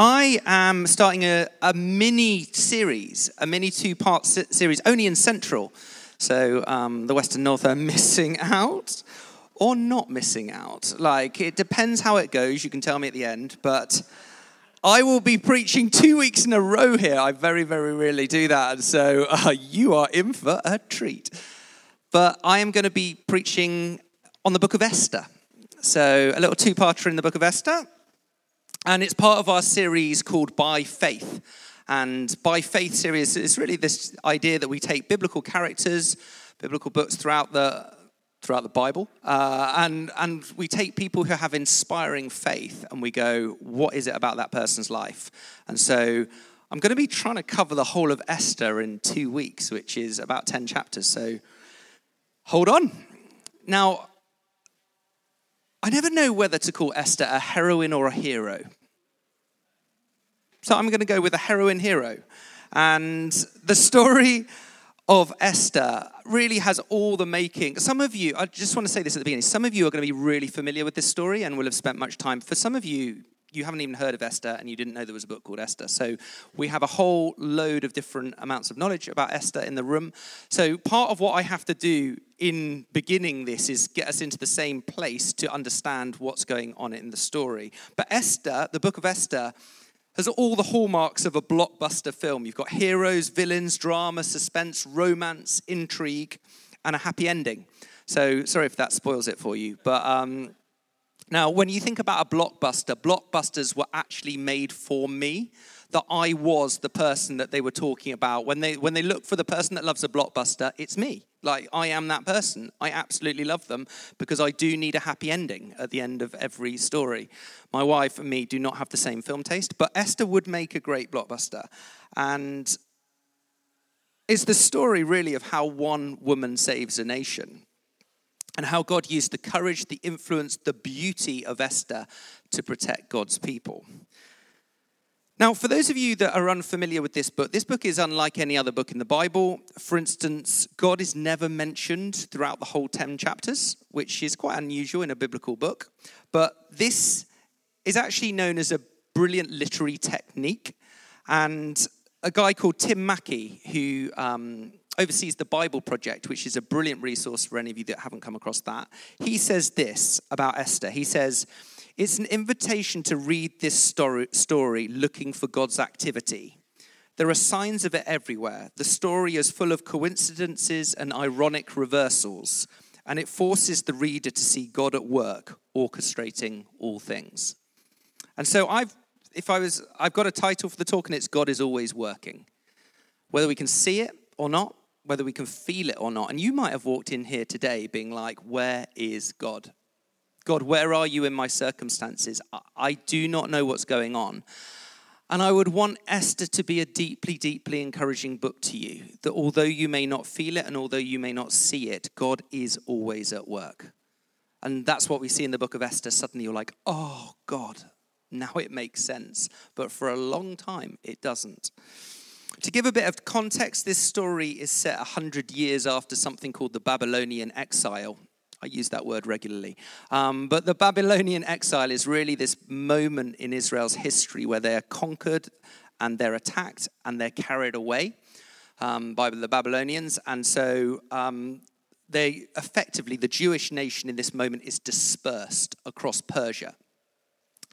I am starting a, a mini series, a mini two part series, only in Central. So um, the Western North are missing out or not missing out. Like, it depends how it goes. You can tell me at the end. But I will be preaching two weeks in a row here. I very, very rarely do that. So uh, you are in for a treat. But I am going to be preaching on the book of Esther. So, a little two parter in the book of Esther. And it's part of our series called By Faith. And By Faith series is really this idea that we take biblical characters, biblical books throughout the throughout the Bible, uh, and and we take people who have inspiring faith, and we go, what is it about that person's life? And so. I'm going to be trying to cover the whole of Esther in two weeks, which is about 10 chapters. So hold on. Now, I never know whether to call Esther a heroine or a hero. So I'm going to go with a heroine hero. And the story of Esther really has all the making. Some of you, I just want to say this at the beginning, some of you are going to be really familiar with this story and will have spent much time. For some of you, you haven't even heard of Esther and you didn't know there was a book called Esther. So we have a whole load of different amounts of knowledge about Esther in the room. So part of what I have to do in beginning this is get us into the same place to understand what's going on in the story. But Esther, the book of Esther, has all the hallmarks of a blockbuster film. You've got heroes, villains, drama, suspense, romance, intrigue, and a happy ending. So sorry if that spoils it for you, but um, now, when you think about a blockbuster, blockbusters were actually made for me. That I was the person that they were talking about. When they when they look for the person that loves a blockbuster, it's me. Like I am that person. I absolutely love them because I do need a happy ending at the end of every story. My wife and me do not have the same film taste, but Esther would make a great blockbuster. And it's the story really of how one woman saves a nation and how God used the courage, the influence, the beauty of Esther to protect God's people. Now, for those of you that are unfamiliar with this book, this book is unlike any other book in the Bible. For instance, God is never mentioned throughout the whole 10 chapters, which is quite unusual in a biblical book. But this is actually known as a brilliant literary technique. And a guy called Tim Mackie, who um, oversees the Bible Project, which is a brilliant resource for any of you that haven't come across that. He says this about Esther. He says, It's an invitation to read this story, story looking for God's activity. There are signs of it everywhere. The story is full of coincidences and ironic reversals, and it forces the reader to see God at work, orchestrating all things. And so I've if I was I've got a title for the talk and it's God is always working. Whether we can see it or not, whether we can feel it or not. And you might have walked in here today being like, Where is God? God, where are you in my circumstances? I do not know what's going on. And I would want Esther to be a deeply, deeply encouraging book to you that although you may not feel it and although you may not see it, God is always at work. And that's what we see in the book of Esther. Suddenly you're like, oh, God, now it makes sense. But for a long time, it doesn't. To give a bit of context, this story is set 100 years after something called the Babylonian exile. I use that word regularly. Um, but the Babylonian exile is really this moment in Israel's history where they're conquered and they're attacked and they're carried away um, by the Babylonians. And so um, they effectively, the Jewish nation in this moment is dispersed across Persia.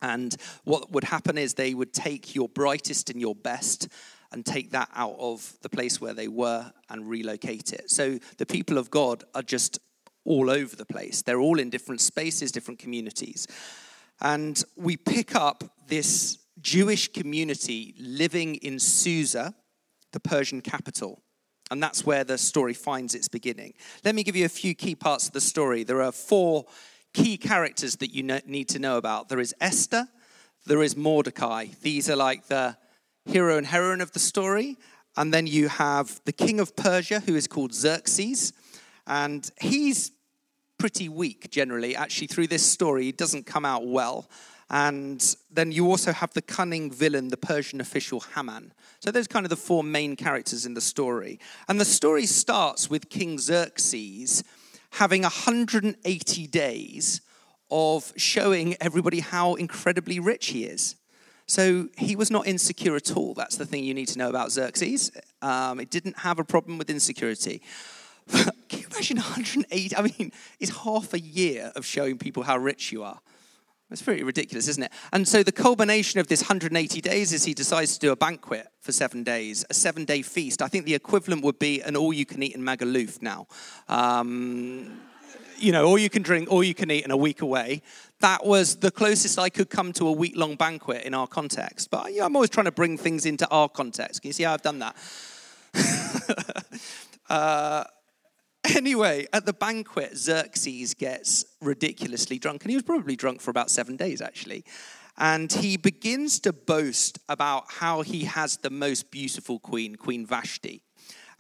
And what would happen is they would take your brightest and your best and take that out of the place where they were and relocate it. So the people of God are just all over the place. They're all in different spaces, different communities. And we pick up this Jewish community living in Susa, the Persian capital. And that's where the story finds its beginning. Let me give you a few key parts of the story. There are four key characters that you need to know about there is Esther, there is Mordecai. These are like the hero and heroine of the story. And then you have the king of Persia, who is called Xerxes. And he's pretty weak generally. Actually, through this story, he doesn't come out well. And then you also have the cunning villain, the Persian official Haman. So those kind of the four main characters in the story. And the story starts with King Xerxes having 180 days of showing everybody how incredibly rich he is. So he was not insecure at all. That's the thing you need to know about Xerxes. Um, it didn't have a problem with insecurity. Can you imagine 180? I mean, it's half a year of showing people how rich you are. It's pretty ridiculous, isn't it? And so the culmination of this 180 days is he decides to do a banquet for seven days, a seven day feast. I think the equivalent would be an all you can eat in Magaluf now. Um, you know, all you can drink, all you can eat, and a week away. That was the closest I could come to a week long banquet in our context. But you know, I'm always trying to bring things into our context. Can you see how I've done that? uh, Anyway, at the banquet, Xerxes gets ridiculously drunk, and he was probably drunk for about seven days, actually. And he begins to boast about how he has the most beautiful queen, Queen Vashti.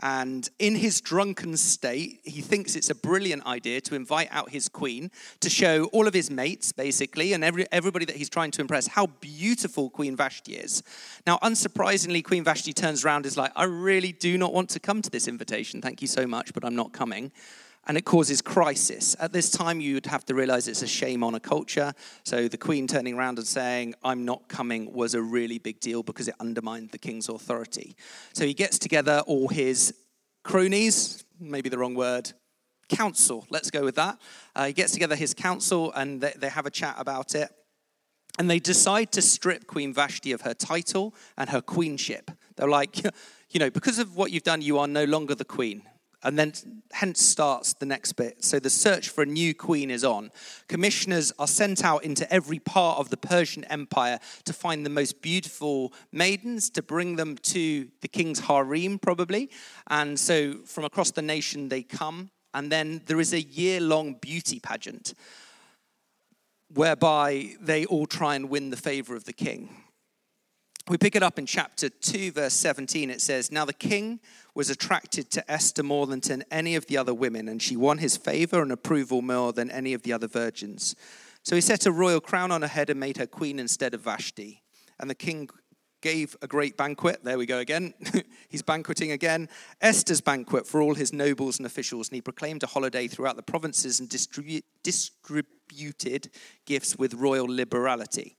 And in his drunken state, he thinks it's a brilliant idea to invite out his queen to show all of his mates, basically, and every, everybody that he's trying to impress how beautiful Queen Vashti is. Now, unsurprisingly, Queen Vashti turns around and is like, I really do not want to come to this invitation. Thank you so much, but I'm not coming and it causes crisis. At this time, you'd have to realize it's a shame on a culture. So the queen turning around and saying, I'm not coming, was a really big deal because it undermined the king's authority. So he gets together all his cronies, maybe the wrong word, council, let's go with that. Uh, he gets together his council and they, they have a chat about it. And they decide to strip Queen Vashti of her title and her queenship. They're like, you know, because of what you've done, you are no longer the queen. And then hence starts the next bit. So the search for a new queen is on. Commissioners are sent out into every part of the Persian Empire to find the most beautiful maidens, to bring them to the king's harem, probably. And so from across the nation they come. And then there is a year long beauty pageant whereby they all try and win the favor of the king. We pick it up in chapter 2, verse 17. It says, Now the king was attracted to Esther more than to any of the other women, and she won his favor and approval more than any of the other virgins. So he set a royal crown on her head and made her queen instead of Vashti. And the king gave a great banquet. There we go again. He's banqueting again. Esther's banquet for all his nobles and officials. And he proclaimed a holiday throughout the provinces and distribu- distributed gifts with royal liberality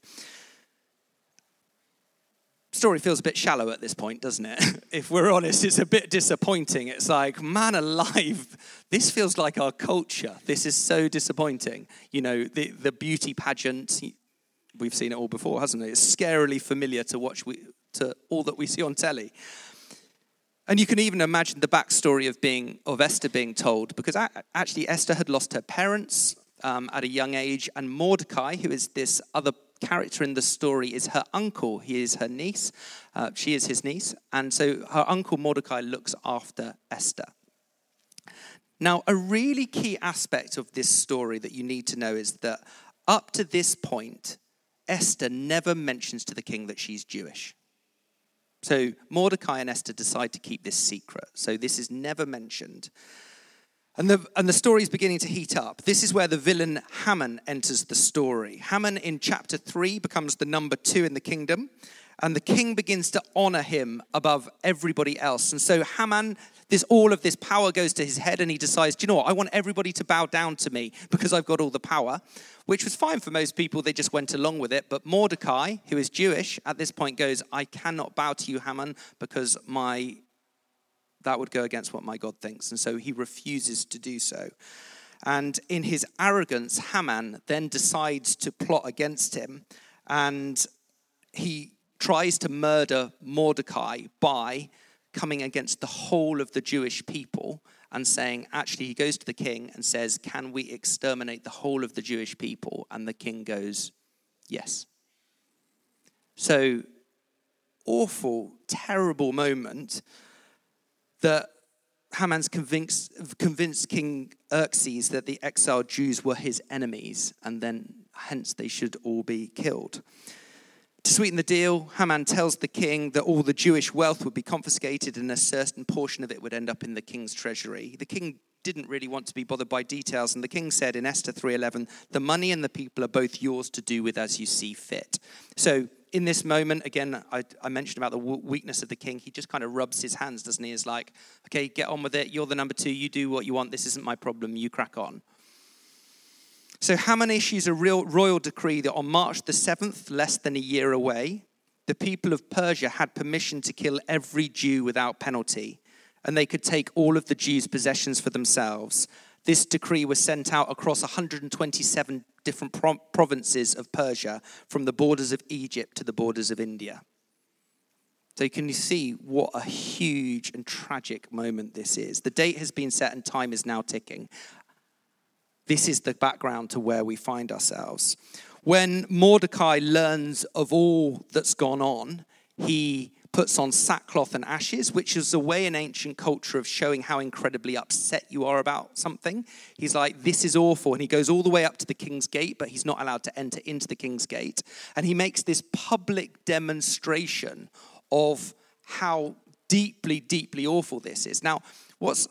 story feels a bit shallow at this point, doesn't it? if we're honest, it's a bit disappointing. It's like, man alive, this feels like our culture. This is so disappointing. You know, the, the beauty pageant, we've seen it all before, hasn't it? It's scarily familiar to watch we, to all that we see on telly. And you can even imagine the backstory of being of Esther being told, because actually Esther had lost her parents um, at a young age, and Mordecai, who is this other character in the story is her uncle. He is her niece. Uh, she is his niece. And so her uncle Mordecai looks after Esther. Now, a really key aspect of this story that you need to know is that up to this point, Esther never mentions to the king that she's Jewish. So Mordecai and Esther decide to keep this secret. So this is never mentioned. And the, and the story is beginning to heat up. This is where the villain Haman enters the story. Haman in chapter 3 becomes the number two in the kingdom, and the king begins to honor him above everybody else. And so Haman, this, all of this power goes to his head, and he decides, do you know what? I want everybody to bow down to me because I've got all the power, which was fine for most people. They just went along with it. But Mordecai, who is Jewish, at this point goes, I cannot bow to you, Haman, because my that would go against what my God thinks. And so he refuses to do so. And in his arrogance, Haman then decides to plot against him. And he tries to murder Mordecai by coming against the whole of the Jewish people and saying, actually, he goes to the king and says, Can we exterminate the whole of the Jewish people? And the king goes, Yes. So, awful, terrible moment that Haman's convinced, convinced King Xerxes that the exiled Jews were his enemies, and then hence they should all be killed. To sweeten the deal, Haman tells the king that all the Jewish wealth would be confiscated and a certain portion of it would end up in the king's treasury. The king didn't really want to be bothered by details and the king said in Esther 3:11, "The money and the people are both yours to do with as you see fit." So in this moment, again, I, I, mentioned about the weakness of the king. He just kind of rubs his hands, doesn't he? He's like, okay, get on with it. You're the number two. You do what you want. This isn't my problem. You crack on. So Haman issues a real royal decree that on March the 7th, less than a year away, the people of Persia had permission to kill every Jew without penalty, and they could take all of the Jews' possessions for themselves. This decree was sent out across 127 different provinces of Persia, from the borders of Egypt to the borders of India. So you can see what a huge and tragic moment this is. The date has been set and time is now ticking. This is the background to where we find ourselves. When Mordecai learns of all that's gone on, he puts on sackcloth and ashes, which is a way in ancient culture of showing how incredibly upset you are about something. He's like, This is awful. And he goes all the way up to the king's gate, but he's not allowed to enter into the king's gate. And he makes this public demonstration of how deeply, deeply awful this is. Now, what's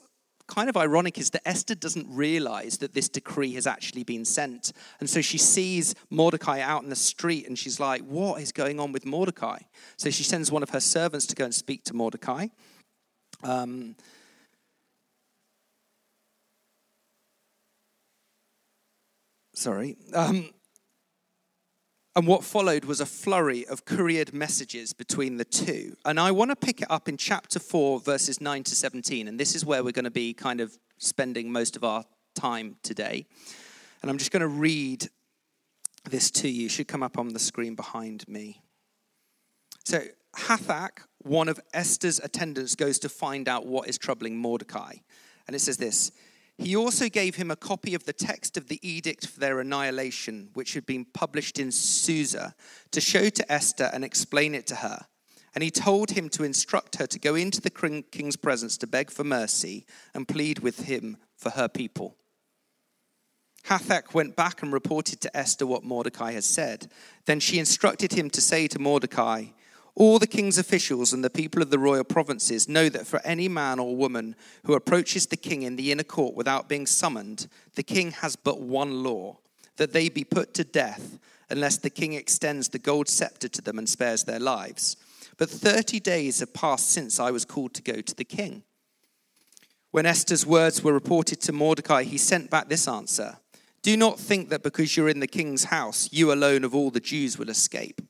kind of ironic is that Esther doesn't realize that this decree has actually been sent. And so she sees Mordecai out in the street and she's like, What is going on with Mordecai? So she sends one of her servants to go and speak to Mordecai. Um, sorry. Um, and what followed was a flurry of couriered messages between the two. And I want to pick it up in chapter 4, verses 9 to 17. And this is where we're going to be kind of spending most of our time today. And I'm just going to read this to you. It should come up on the screen behind me. So, Hathach, one of Esther's attendants, goes to find out what is troubling Mordecai. And it says this he also gave him a copy of the text of the edict for their annihilation, which had been published in Susa, to show to Esther and explain it to her. And he told him to instruct her to go into the king's presence to beg for mercy and plead with him for her people. Hathach went back and reported to Esther what Mordecai had said. Then she instructed him to say to Mordecai, all the king's officials and the people of the royal provinces know that for any man or woman who approaches the king in the inner court without being summoned, the king has but one law that they be put to death unless the king extends the gold scepter to them and spares their lives. But 30 days have passed since I was called to go to the king. When Esther's words were reported to Mordecai, he sent back this answer Do not think that because you're in the king's house, you alone of all the Jews will escape.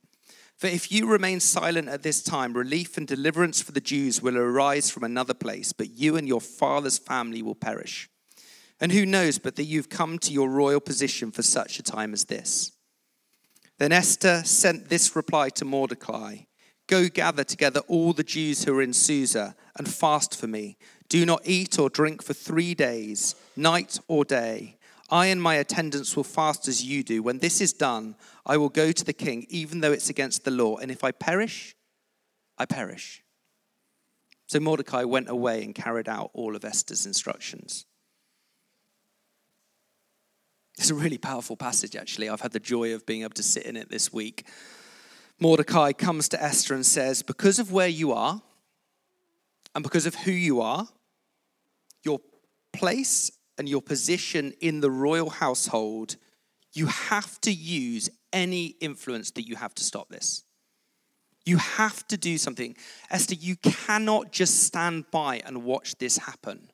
For if you remain silent at this time, relief and deliverance for the Jews will arise from another place, but you and your father's family will perish. And who knows but that you've come to your royal position for such a time as this? Then Esther sent this reply to Mordecai Go gather together all the Jews who are in Susa and fast for me. Do not eat or drink for three days, night or day. I and my attendants will fast as you do. When this is done, I will go to the king, even though it's against the law. And if I perish, I perish. So Mordecai went away and carried out all of Esther's instructions. It's a really powerful passage, actually. I've had the joy of being able to sit in it this week. Mordecai comes to Esther and says, Because of where you are, and because of who you are, your place and your position in the royal household, you have to use any influence that you have to stop this. You have to do something. Esther, you cannot just stand by and watch this happen.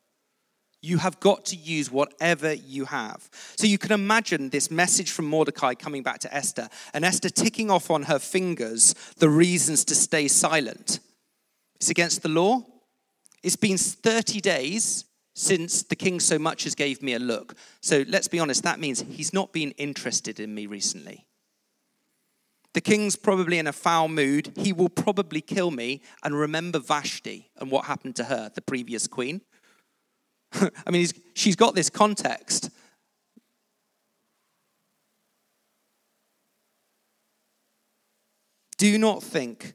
You have got to use whatever you have. So you can imagine this message from Mordecai coming back to Esther, and Esther ticking off on her fingers the reasons to stay silent. It's against the law. It's been 30 days since the king so much as gave me a look. So let's be honest, that means he's not been interested in me recently. The king's probably in a foul mood. He will probably kill me and remember Vashti and what happened to her, the previous queen. I mean, she's got this context. Do not think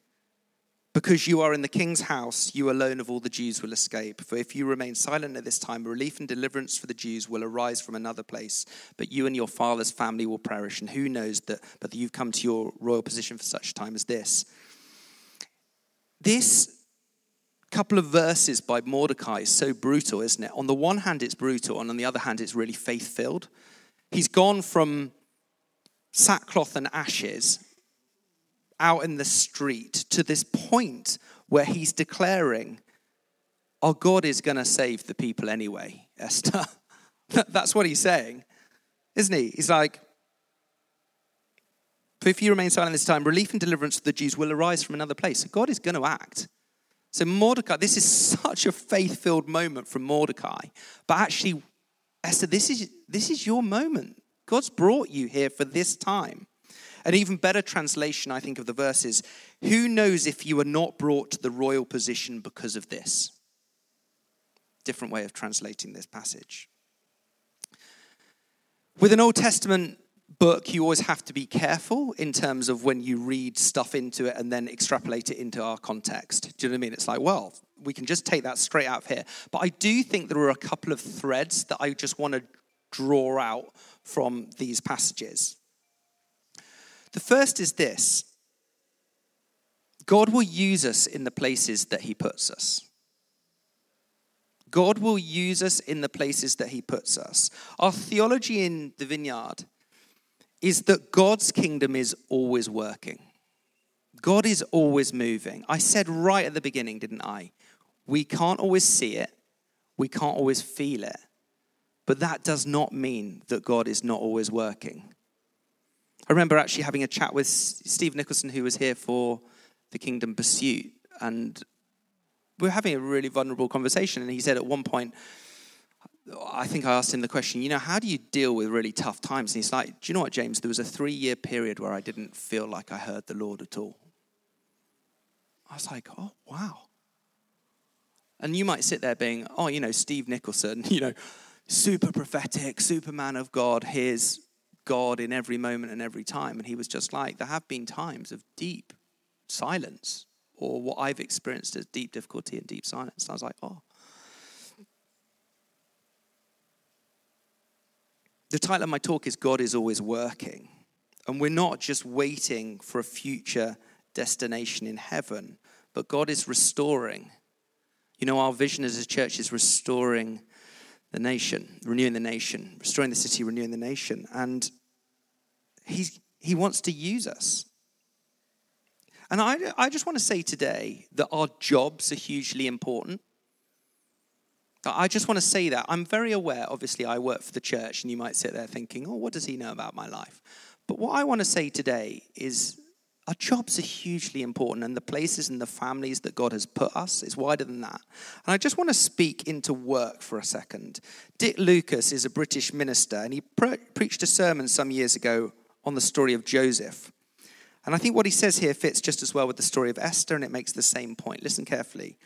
because you are in the king's house, you alone of all the Jews will escape. For if you remain silent at this time, relief and deliverance for the Jews will arise from another place, but you and your father's family will perish. And who knows that, but that you've come to your royal position for such time as this? This couple of verses by Mordecai is so brutal, isn't it? On the one hand, it's brutal, and on the other hand, it's really faith filled. He's gone from sackcloth and ashes out in the street to this point where he's declaring, Our God is going to save the people anyway, Esther. That's what he's saying, isn't he? He's like, For if you remain silent this time, relief and deliverance for the Jews will arise from another place. So God is going to act. So Mordecai, this is such a faith-filled moment from Mordecai. But actually, Esther, this is this is your moment. God's brought you here for this time. An even better translation, I think, of the verse is Who knows if you are not brought to the royal position because of this? Different way of translating this passage. With an Old Testament book, you always have to be careful in terms of when you read stuff into it and then extrapolate it into our context. Do you know what I mean? It's like, well, we can just take that straight out of here. But I do think there are a couple of threads that I just want to draw out from these passages. The first is this God will use us in the places that He puts us. God will use us in the places that He puts us. Our theology in the vineyard is that God's kingdom is always working. God is always moving. I said right at the beginning, didn't I? We can't always see it, we can't always feel it, but that does not mean that God is not always working. I remember actually having a chat with Steve Nicholson, who was here for the Kingdom Pursuit, and we were having a really vulnerable conversation. And he said at one point, I think I asked him the question, you know, how do you deal with really tough times? And he's like, do you know what, James? There was a three year period where I didn't feel like I heard the Lord at all. I was like, oh, wow. And you might sit there being, oh, you know, Steve Nicholson, you know, super prophetic, super man of God, hears God in every moment and every time. And he was just like, there have been times of deep silence, or what I've experienced as deep difficulty and deep silence. And I was like, oh. The title of my talk is God is Always Working. And we're not just waiting for a future destination in heaven, but God is restoring. You know, our vision as a church is restoring the nation, renewing the nation, restoring the city, renewing the nation. And he's, he wants to use us. And I, I just want to say today that our jobs are hugely important. I just want to say that. I'm very aware, obviously, I work for the church, and you might sit there thinking, oh, what does he know about my life? But what I want to say today is our jobs are hugely important, and the places and the families that God has put us is wider than that. And I just want to speak into work for a second. Dick Lucas is a British minister, and he pre- preached a sermon some years ago on the story of Joseph. And I think what he says here fits just as well with the story of Esther, and it makes the same point. Listen carefully.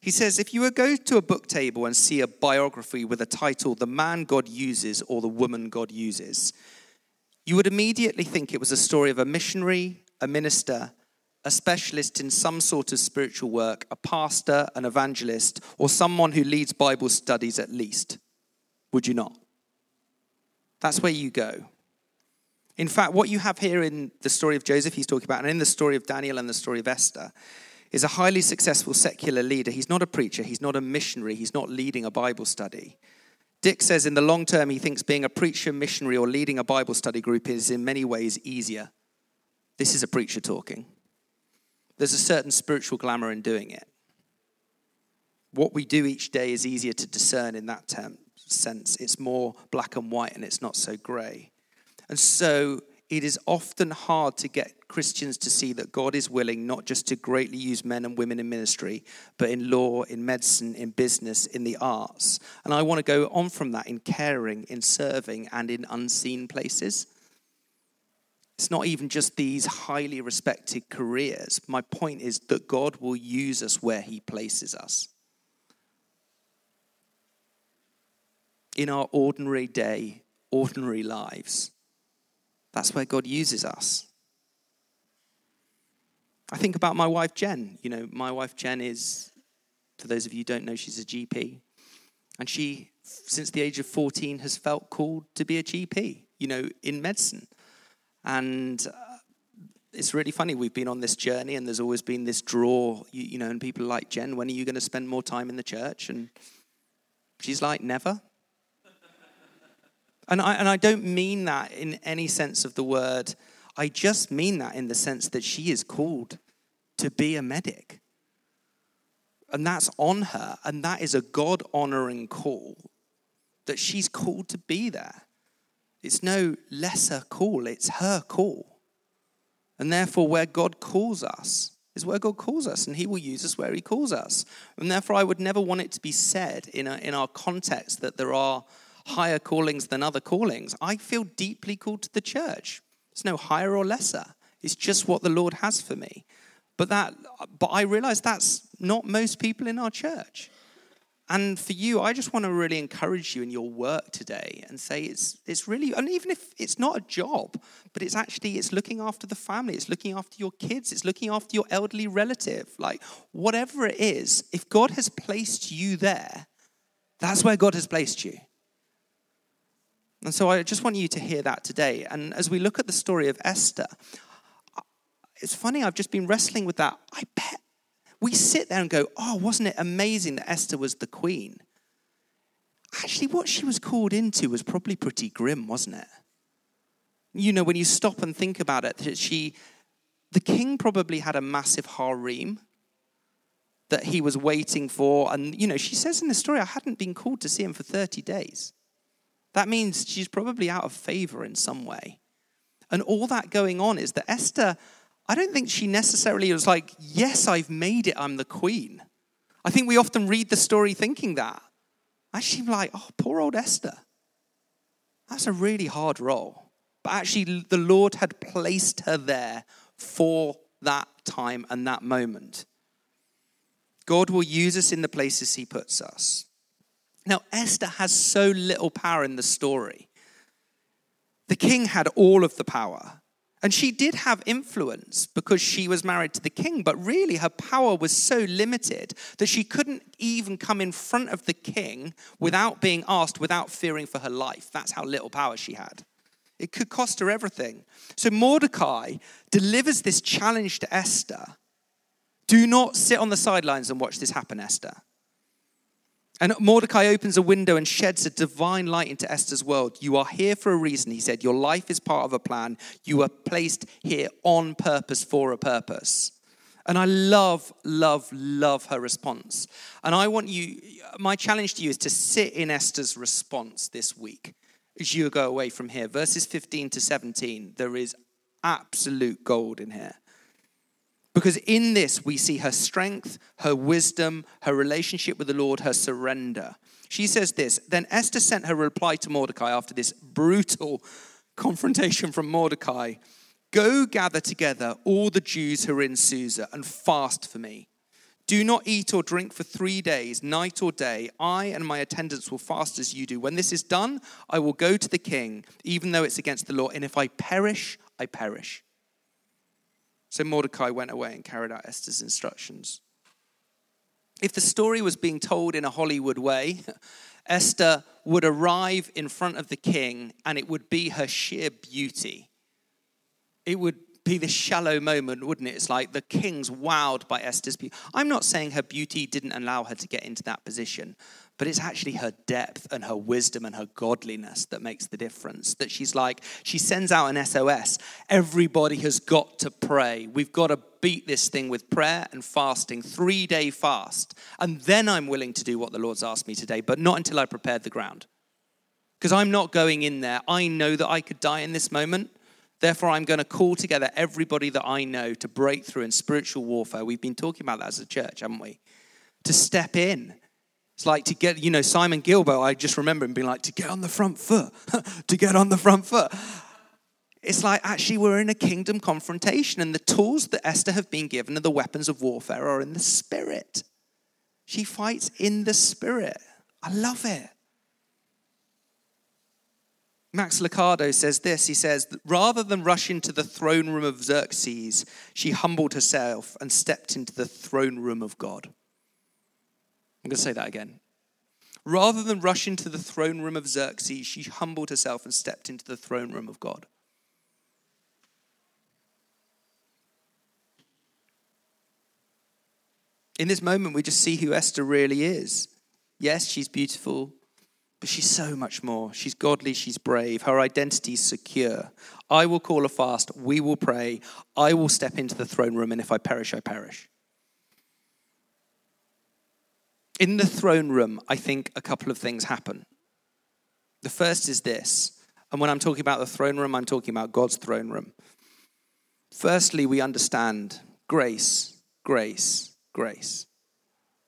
He says, if you were go to a book table and see a biography with a title, The Man God Uses or The Woman God Uses, you would immediately think it was a story of a missionary, a minister, a specialist in some sort of spiritual work, a pastor, an evangelist, or someone who leads Bible studies at least. Would you not? That's where you go. In fact, what you have here in the story of Joseph, he's talking about, and in the story of Daniel and the story of Esther, is a highly successful secular leader. He's not a preacher, he's not a missionary, he's not leading a Bible study. Dick says in the long term, he thinks being a preacher, missionary, or leading a Bible study group is in many ways easier. This is a preacher talking. There's a certain spiritual glamour in doing it. What we do each day is easier to discern in that term, sense. It's more black and white and it's not so grey. And so it is often hard to get Christians to see that God is willing not just to greatly use men and women in ministry, but in law, in medicine, in business, in the arts. And I want to go on from that in caring, in serving, and in unseen places. It's not even just these highly respected careers. My point is that God will use us where He places us. In our ordinary day, ordinary lives that's where God uses us. I think about my wife, Jen. You know, my wife, Jen, is, for those of you who don't know, she's a GP. And she, since the age of 14, has felt called to be a GP, you know, in medicine. And uh, it's really funny. We've been on this journey, and there's always been this draw, you, you know, and people like Jen, when are you going to spend more time in the church? And she's like, never. And I, and I don't mean that in any sense of the word. I just mean that in the sense that she is called to be a medic. And that's on her. And that is a God honoring call that she's called to be there. It's no lesser call, it's her call. And therefore, where God calls us is where God calls us, and He will use us where He calls us. And therefore, I would never want it to be said in, a, in our context that there are higher callings than other callings. I feel deeply called to the church. It's no higher or lesser. It's just what the Lord has for me. But that but I realize that's not most people in our church. And for you, I just want to really encourage you in your work today and say it's it's really and even if it's not a job, but it's actually it's looking after the family, it's looking after your kids, it's looking after your elderly relative. Like whatever it is, if God has placed you there, that's where God has placed you. And so I just want you to hear that today. And as we look at the story of Esther, it's funny, I've just been wrestling with that. I bet we sit there and go, oh, wasn't it amazing that Esther was the queen? Actually, what she was called into was probably pretty grim, wasn't it? You know, when you stop and think about it, she, the king probably had a massive harem that he was waiting for. And, you know, she says in the story, I hadn't been called to see him for 30 days. That means she's probably out of favor in some way. And all that going on is that Esther I don't think she necessarily was like, Yes, I've made it, I'm the queen. I think we often read the story thinking that. Actually, like, oh, poor old Esther. That's a really hard role. But actually, the Lord had placed her there for that time and that moment. God will use us in the places He puts us. Now, Esther has so little power in the story. The king had all of the power. And she did have influence because she was married to the king, but really her power was so limited that she couldn't even come in front of the king without being asked, without fearing for her life. That's how little power she had. It could cost her everything. So Mordecai delivers this challenge to Esther do not sit on the sidelines and watch this happen, Esther. And Mordecai opens a window and sheds a divine light into Esther's world. You are here for a reason, he said. Your life is part of a plan. You are placed here on purpose for a purpose. And I love, love, love her response. And I want you, my challenge to you is to sit in Esther's response this week as you go away from here. Verses 15 to 17, there is absolute gold in here. Because in this, we see her strength, her wisdom, her relationship with the Lord, her surrender. She says this Then Esther sent her reply to Mordecai after this brutal confrontation from Mordecai Go gather together all the Jews who are in Susa and fast for me. Do not eat or drink for three days, night or day. I and my attendants will fast as you do. When this is done, I will go to the king, even though it's against the law. And if I perish, I perish. So Mordecai went away and carried out Esther's instructions. If the story was being told in a Hollywood way, Esther would arrive in front of the king and it would be her sheer beauty. It would be this shallow moment, wouldn't it? It's like the king's wowed by Esther's beauty. I'm not saying her beauty didn't allow her to get into that position, but it's actually her depth and her wisdom and her godliness that makes the difference. That she's like, she sends out an SOS. Everybody has got to pray. We've got to beat this thing with prayer and fasting, three day fast. And then I'm willing to do what the Lord's asked me today, but not until I prepared the ground. Because I'm not going in there. I know that I could die in this moment. Therefore, I'm going to call together everybody that I know to break through in spiritual warfare. We've been talking about that as a church, haven't we? To step in it's like to get, you know, Simon Gilbo, I just remember him being like, to get on the front foot, to get on the front foot. It's like actually we're in a kingdom confrontation, and the tools that Esther have been given are the weapons of warfare are in the spirit. She fights in the spirit. I love it. Max Lucado says this he says, rather than rush into the throne room of Xerxes, she humbled herself and stepped into the throne room of God. I'm going to say that again. Rather than rush into the throne room of Xerxes, she humbled herself and stepped into the throne room of God. In this moment, we just see who Esther really is. Yes, she's beautiful, but she's so much more. She's godly, she's brave, her identity is secure. I will call a fast, we will pray, I will step into the throne room, and if I perish, I perish. In the throne room, I think a couple of things happen. The first is this, and when I'm talking about the throne room, I'm talking about God's throne room. Firstly, we understand grace, grace, grace.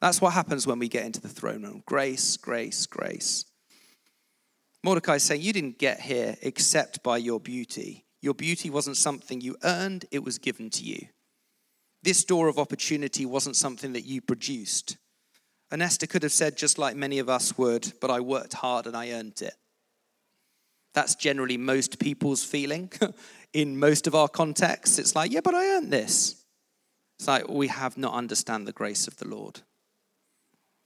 That's what happens when we get into the throne room grace, grace, grace. Mordecai is saying, You didn't get here except by your beauty. Your beauty wasn't something you earned, it was given to you. This door of opportunity wasn't something that you produced. And Esther could have said, just like many of us would, but I worked hard and I earned it. That's generally most people's feeling. In most of our contexts, it's like, yeah, but I earned this. It's like we have not understand the grace of the Lord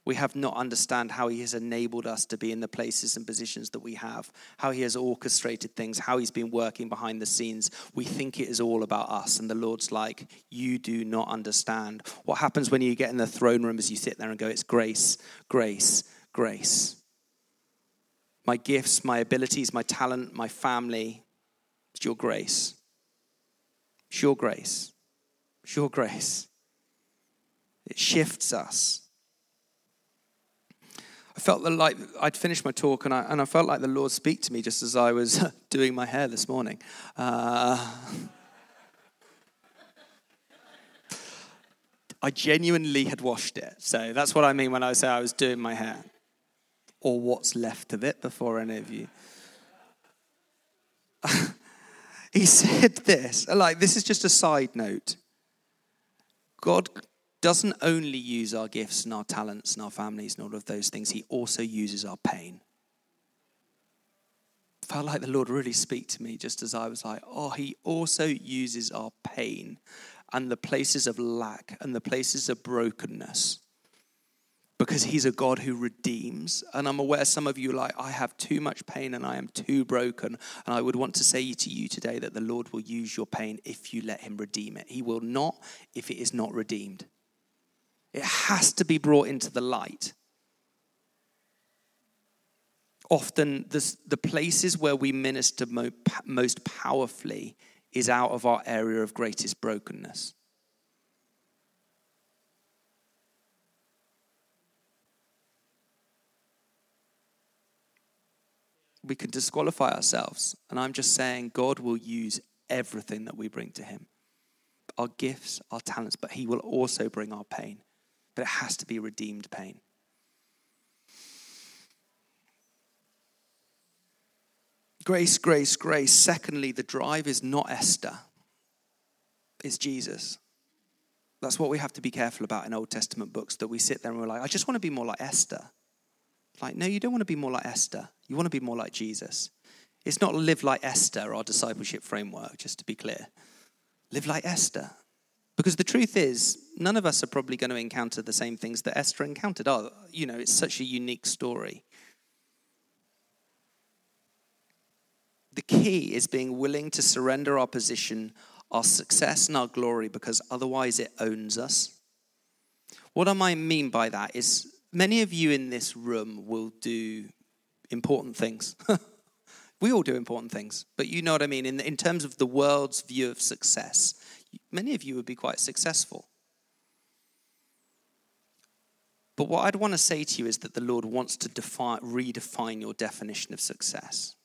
we have not understand how he has enabled us to be in the places and positions that we have how he has orchestrated things how he's been working behind the scenes. We think it is all about us and the lord's like you do not understand. What happens when you get in the throne room as you sit there and go it's grace grace grace. My gifts my abilities my talent my family it's your grace. It's your grace. It's your grace. It shifts us I felt like I'd finished my talk and I, and I felt like the Lord speak to me just as I was doing my hair this morning. Uh, I genuinely had washed it. So that's what I mean when I say I was doing my hair. Or what's left of it before any of you. he said this, like, this is just a side note. God doesn't only use our gifts and our talents and our families and all of those things, He also uses our pain. I Felt like the Lord really speak to me just as I was like, oh, He also uses our pain and the places of lack and the places of brokenness because he's a God who redeems. And I'm aware some of you like, I have too much pain and I am too broken. And I would want to say to you today that the Lord will use your pain if you let him redeem it. He will not if it is not redeemed. It has to be brought into the light. Often, the places where we minister mo- most powerfully is out of our area of greatest brokenness. We can disqualify ourselves. And I'm just saying, God will use everything that we bring to Him our gifts, our talents, but He will also bring our pain but it has to be redeemed pain. Grace, grace, grace. Secondly, the drive is not Esther, it's Jesus. That's what we have to be careful about in Old Testament books that we sit there and we're like, I just want to be more like Esther. Like, no, you don't want to be more like Esther. You want to be more like Jesus. It's not live like Esther, our discipleship framework, just to be clear. Live like Esther. Because the truth is, none of us are probably going to encounter the same things that Esther encountered. Oh, you know, it's such a unique story. The key is being willing to surrender our position, our success, and our glory because otherwise it owns us. What I might mean by that is many of you in this room will do important things. we all do important things, but you know what I mean. In, in terms of the world's view of success, many of you would be quite successful. But what I'd want to say to you is that the Lord wants to define, redefine your definition of success.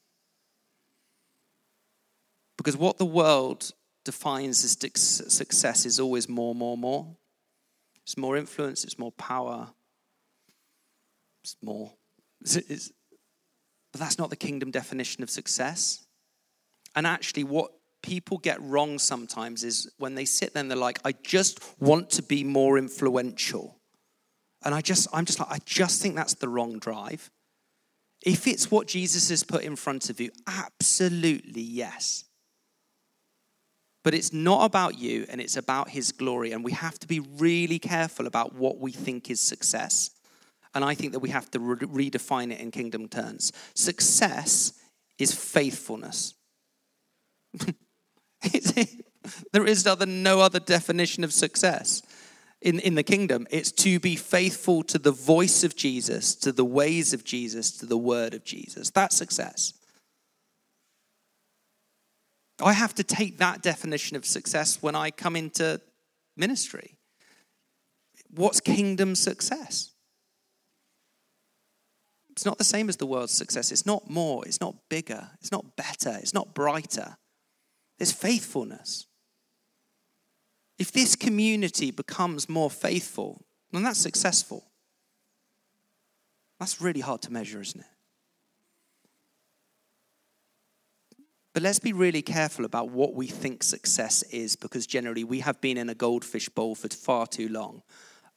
Because what the world defines as success is always more, more, more. It's more influence, it's more power, it's more. It's, but that's not the kingdom definition of success. And actually, what people get wrong sometimes is when they sit there and they're like, I just want to be more influential. And I just, I'm just like, I just think that's the wrong drive. If it's what Jesus has put in front of you, absolutely yes. But it's not about you and it's about his glory. And we have to be really careful about what we think is success. And I think that we have to re- redefine it in kingdom terms. Success is faithfulness. there is other, no other definition of success in, in the kingdom. It's to be faithful to the voice of Jesus, to the ways of Jesus, to the word of Jesus. That's success. I have to take that definition of success when I come into ministry. What's kingdom success? It's not the same as the world's success. It's not more, it's not bigger, it's not better, it's not brighter. There's faithfulness. If this community becomes more faithful, then that's successful. That's really hard to measure, isn't it? But let's be really careful about what we think success is because generally we have been in a goldfish bowl for far too long.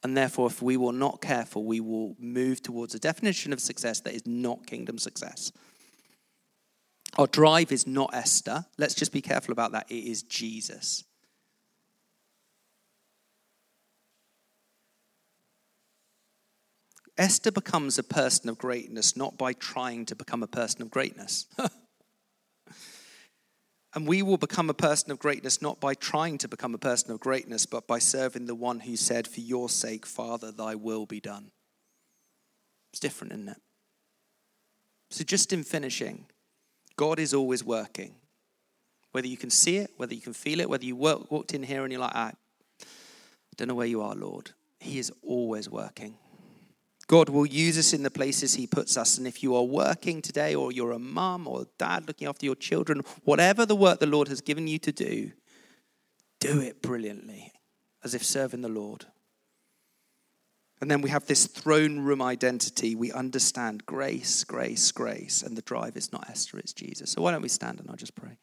And therefore, if we were not careful, we will move towards a definition of success that is not kingdom success. Our drive is not Esther. Let's just be careful about that. It is Jesus. Esther becomes a person of greatness not by trying to become a person of greatness. and we will become a person of greatness not by trying to become a person of greatness, but by serving the one who said, For your sake, Father, thy will be done. It's different, isn't it? So, just in finishing, God is always working. Whether you can see it, whether you can feel it, whether you walked in here and you're like, I don't know where you are, Lord. He is always working. God will use us in the places He puts us. And if you are working today, or you're a mum or a dad looking after your children, whatever the work the Lord has given you to do, do it brilliantly, as if serving the Lord. And then we have this throne room identity. We understand grace, grace, grace. And the drive is not Esther, it's Jesus. So why don't we stand and I'll just pray.